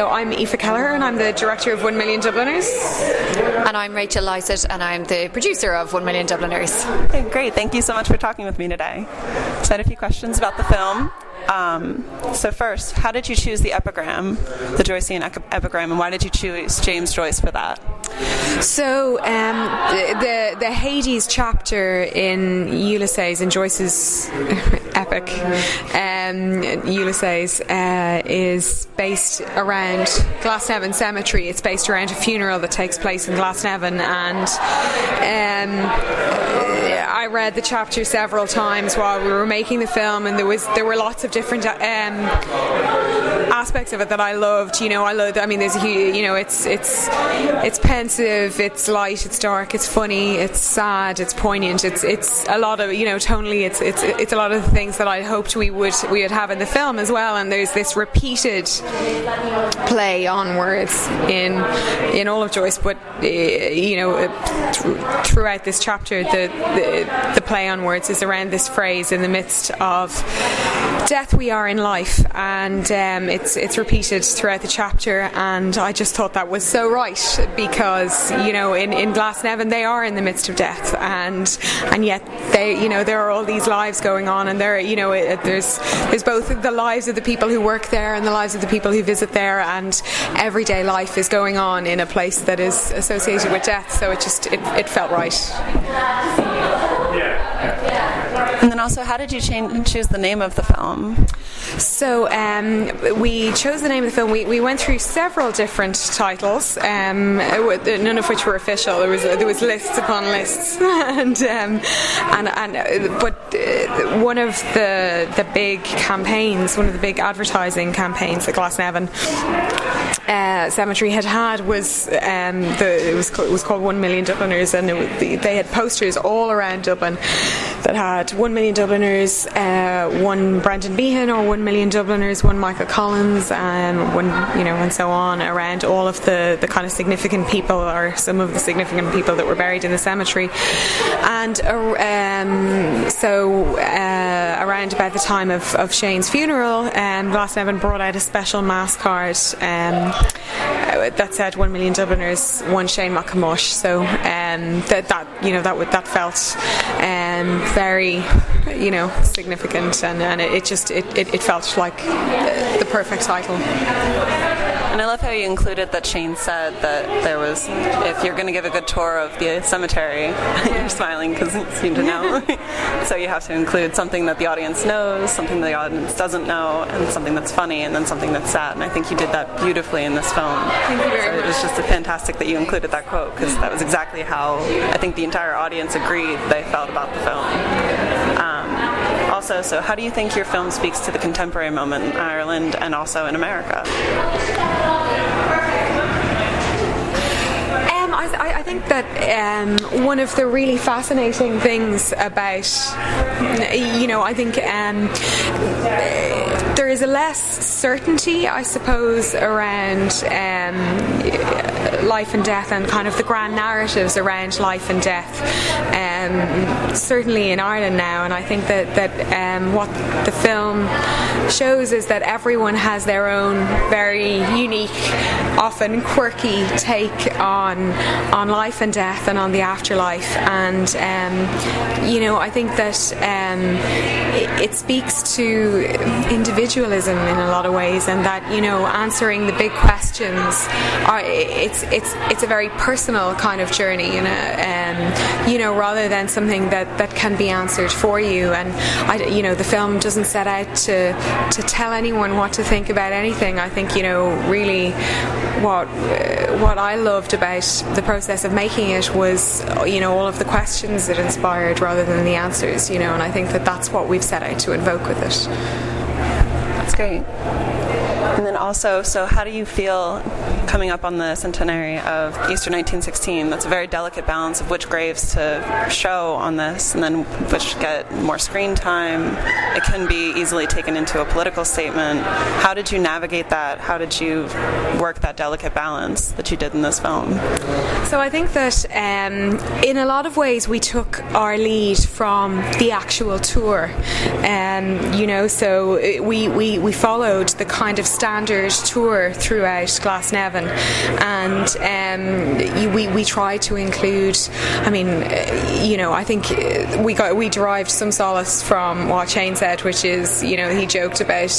So I'm Aoife Kelleher and I'm the director of One Million Dubliners. And I'm Rachel Lysaght and I'm the producer of One Million Dubliners. Okay, great. Thank you so much for talking with me today. So I had a few questions about the film. Um, so first, how did you choose the epigram, the Joycean epigram, and why did you choose James Joyce for that? So um, the the Hades chapter in Ulysses in Joyce's epic, um, Ulysses, uh, is based around Glasnevin Cemetery. It's based around a funeral that takes place in Glasnevin, and um, I read the chapter several times while we were making the film, and there was there were lots of different um, aspects of it that I loved. You know, I loved. I mean, there's a huge. You know, it's it's it's pensive, it's light, it's dark, it's funny, it's sad, it's poignant. It's it's a lot of you know tonally. It's it's it's a lot of the things that I hoped we would we would have in the film as well. And there's this repeated play on words in in all of Joyce, but uh, you know uh, throughout this chapter, the, the the play on words is around this phrase in the midst of death we are in life, and um, it's it's repeated throughout the chapter. And I just thought that was so right because you know in in Glasnevin they are in the midst of death, and and yet they you know there are all these lives going on, and there you know it, there's there's both the lives of the people who work there and the lives of the people who visit there, and everyday life is going on in a place that is associated with death. So it just it, it felt right. And then also, how did you choose the name of the film? So um, we chose the name of the film. We, we went through several different titles, um, none of which were official. There was there was lists upon lists, and um, and and but uh, one of the the big campaigns, one of the big advertising campaigns that Glasnevin uh, Cemetery had had was um, the, it was it was called One Million Dubliners, and it, they had posters all around Dublin that had One Million Dubliners, uh, one Brendan Behan, or One Million Dubliners, one Michael Collins, um, one you know, and so on around all of the the kind of significant people or some of the significant people that were buried in the cemetery, and uh, um, so uh, around about the time of, of Shane's funeral, um, Glasnevin brought out a special mass card. Um, uh, that said one million Dubliners, one Shane MacThomáis. So um, that that you know that would that felt um, very you know significant, and, and it, it just it, it, it, felt like the perfect title. And I love how you included that Shane said that there was, if you're going to give a good tour of the cemetery, you're smiling because you seem to know. so you have to include something that the audience knows, something that the audience doesn't know, and something that's funny, and then something that's sad. And I think you did that beautifully in this film. Thank you very so much. It was just fantastic that you included that quote because that was exactly how I think the entire audience agreed they felt about the film. Also, so how do you think your film speaks to the contemporary moment in Ireland and also in America? Um, I, I, think that um, one of the really fascinating things about, you know, I think um, there is a less certainty, I suppose, around um, life and death and kind of the grand narratives around life and death. Um, certainly in Ireland now, and I think that that um, what the film shows is that everyone has their own very unique, often quirky take on on life and death and on the afterlife. And um, you know, I think that um, it, it, speaks to individualism in a lot of ways, and that you know, answering the big questions. Are, it's it's it's a very personal kind of journey, you know, um, you know, rather than something that that can be answered for you. And I, you know, the film doesn't set out to to tell anyone what to think about anything. I think you know, really, what what I loved about the process of making it was, you know, all of the questions it inspired rather than the answers, you know, and I think that that's what we've set out to invoke with it. Great. And then also, so how do you feel coming up on the centenary of Easter 1916? That's a very delicate balance of which graves to show on this and then which get more screen time. It can be easily taken into a political statement. How did you navigate that? How did you work that delicate balance that you did in this film? So I think that um, in a lot of ways we took our lead from the actual tour. Um, you know, so we, we, we followed the kind of standard tour throughout Glasnevin, and um, we we try to include. I mean, uh, you know, I think we got we derived some solace from what Shane said, which is you know he joked about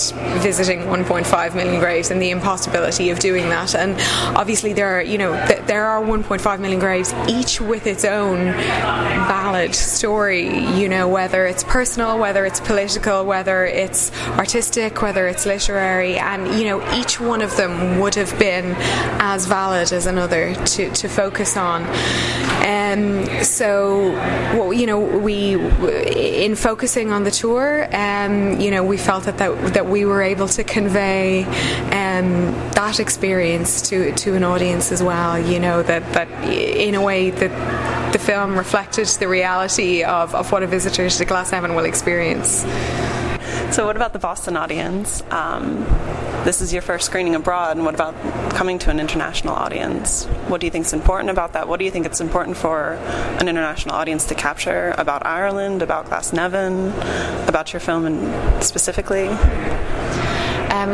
visiting 1.5 million graves and the impossibility of doing that, and obviously there are you know th- there are 1.5 million graves, each with its own valid story. You know, whether it's personal, whether it's political, whether it's artistic, whether it's literary, and you know each one of them would have been as valid as another to, to focus on. Um, so, well, you know, we in focusing on the tour, um, you know, we felt that, that that we were able to convey um, that experience to to an audience as well. You know, that that in a way that the film reflected the reality of, of what a visitor to Glasnevin will experience. So, what about the Boston audience? Um, this is your first screening abroad, and what about coming to an international audience? What do you think is important about that? What do you think it's important for an international audience to capture about Ireland, about Glasnevin, about your film and specifically? Um,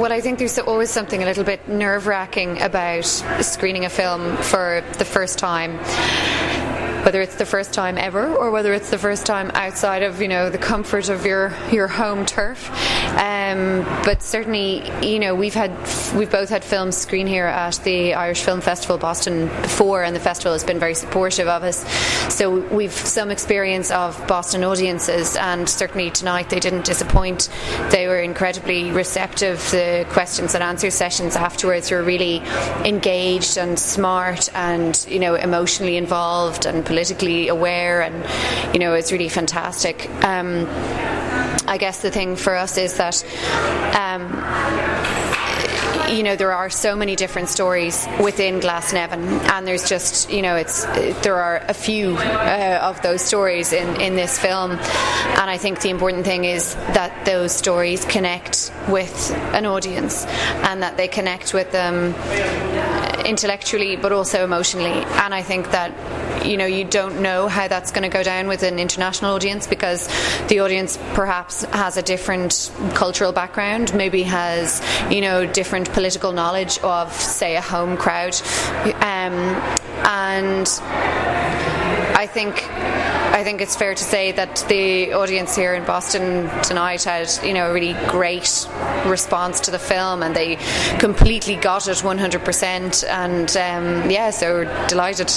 well, I think there's always something a little bit nerve wracking about screening a film for the first time whether it's the first time ever or whether it's the first time outside of you know the comfort of your your home turf. Um, but certainly, you know, we've had we've both had films screen here at the Irish Film Festival Boston before, and the festival has been very supportive of us. So we've some experience of Boston audiences, and certainly tonight they didn't disappoint. They were incredibly receptive. The questions and answer sessions afterwards were really engaged and smart, and you know, emotionally involved and politically aware, and you know, it's really fantastic. Um, I guess the thing for us is that. Um, you know there are so many different stories within Glasnevin, and there's just you know it's there are a few uh, of those stories in in this film, and I think the important thing is that those stories connect with an audience, and that they connect with them intellectually but also emotionally, and I think that you know you don't know how that's going to go down with an international audience because the audience perhaps has a different cultural background, maybe has you know different political knowledge of say a home crowd, um, and I think I think it's fair to say that the audience here in Boston tonight had, you know, a really great response to the film, and they completely got it 100%. And um, yeah, so delighted.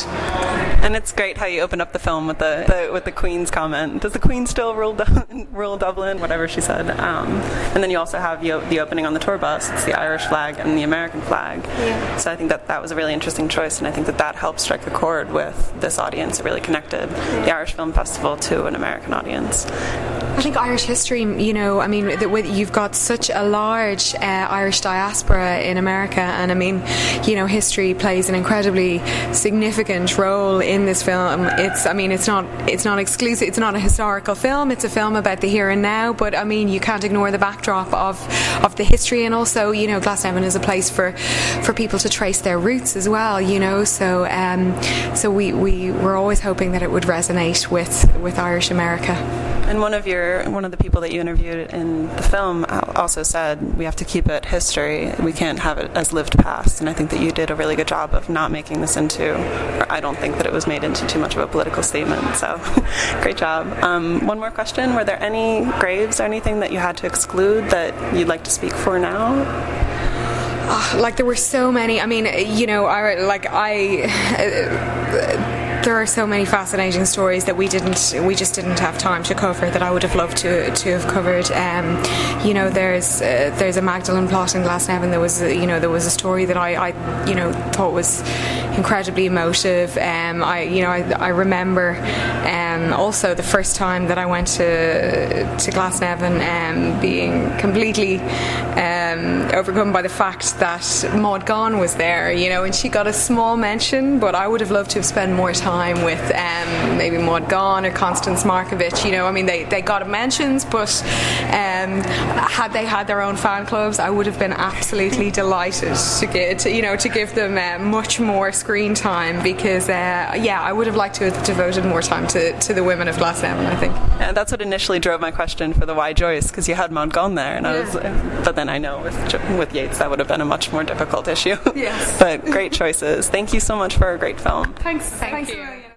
And it's great how you open up the film with the, the with the Queen's comment. Does the Queen still rule rule Dublin? Whatever she said. Um, and then you also have the, the opening on the tour bus. It's the Irish flag and the American flag. Yeah. So I think that that was a really interesting choice, and I think that that helped strike a chord with this audience. It really connected yeah. the Irish Film Festival to an American audience. I think Irish history, you know, I mean, you've got such a large uh, Irish diaspora in America, and I mean, you know, history plays an incredibly significant role in this film. It's, I mean, it's not, it's not exclusive. It's not a historical film. It's a film about the here and now. But I mean, you can't ignore the backdrop of, of the history, and also, you know, Glasnevin is a place for, for people to trace their roots as well. You know, so, um, so we, we were always hoping that it would resonate with with with Irish America. And one of your one of the people that you interviewed in the film also said we have to keep it history. We can't have it as lived past. And I think that you did a really good job of not making this into. Or I don't think that it was made into too much of a political statement. So, great job. Um, one more question: Were there any graves or anything that you had to exclude that you'd like to speak for now? Oh, like there were so many. I mean, you know, I like I. Uh, there are so many fascinating stories that we didn't we just didn't have time to cover that I would have loved to to have covered. Um, you know, there's uh, there's a Magdalen plot in Glasnevin. There was you know there was a story that I, I you know thought was incredibly emotive. Um, I you know I, I remember um, also the first time that I went to to Glasnevin um, being completely um, overcome by the fact that Maud Gonne was there. You know, and she got a small mention, but I would have loved to have spent more time with um, maybe Maud Gonne or Constance Markievicz. You know, I mean, they, they got mentions, but um, had they had their own fan clubs, I would have been absolutely delighted to get to, you know to give them uh, much more screen time because uh, yeah, I would have liked to have devoted more time to, to the women of Glasnevin. I think. And that's what initially drove my question for the Why Joyce because you had Maud Gonne there, and yeah. I was, but then I know with with Yeats, that would have been a much more difficult issue. Yes. but great choices. Thank you so much for a great film. Thanks. Thank Thanks you. a million.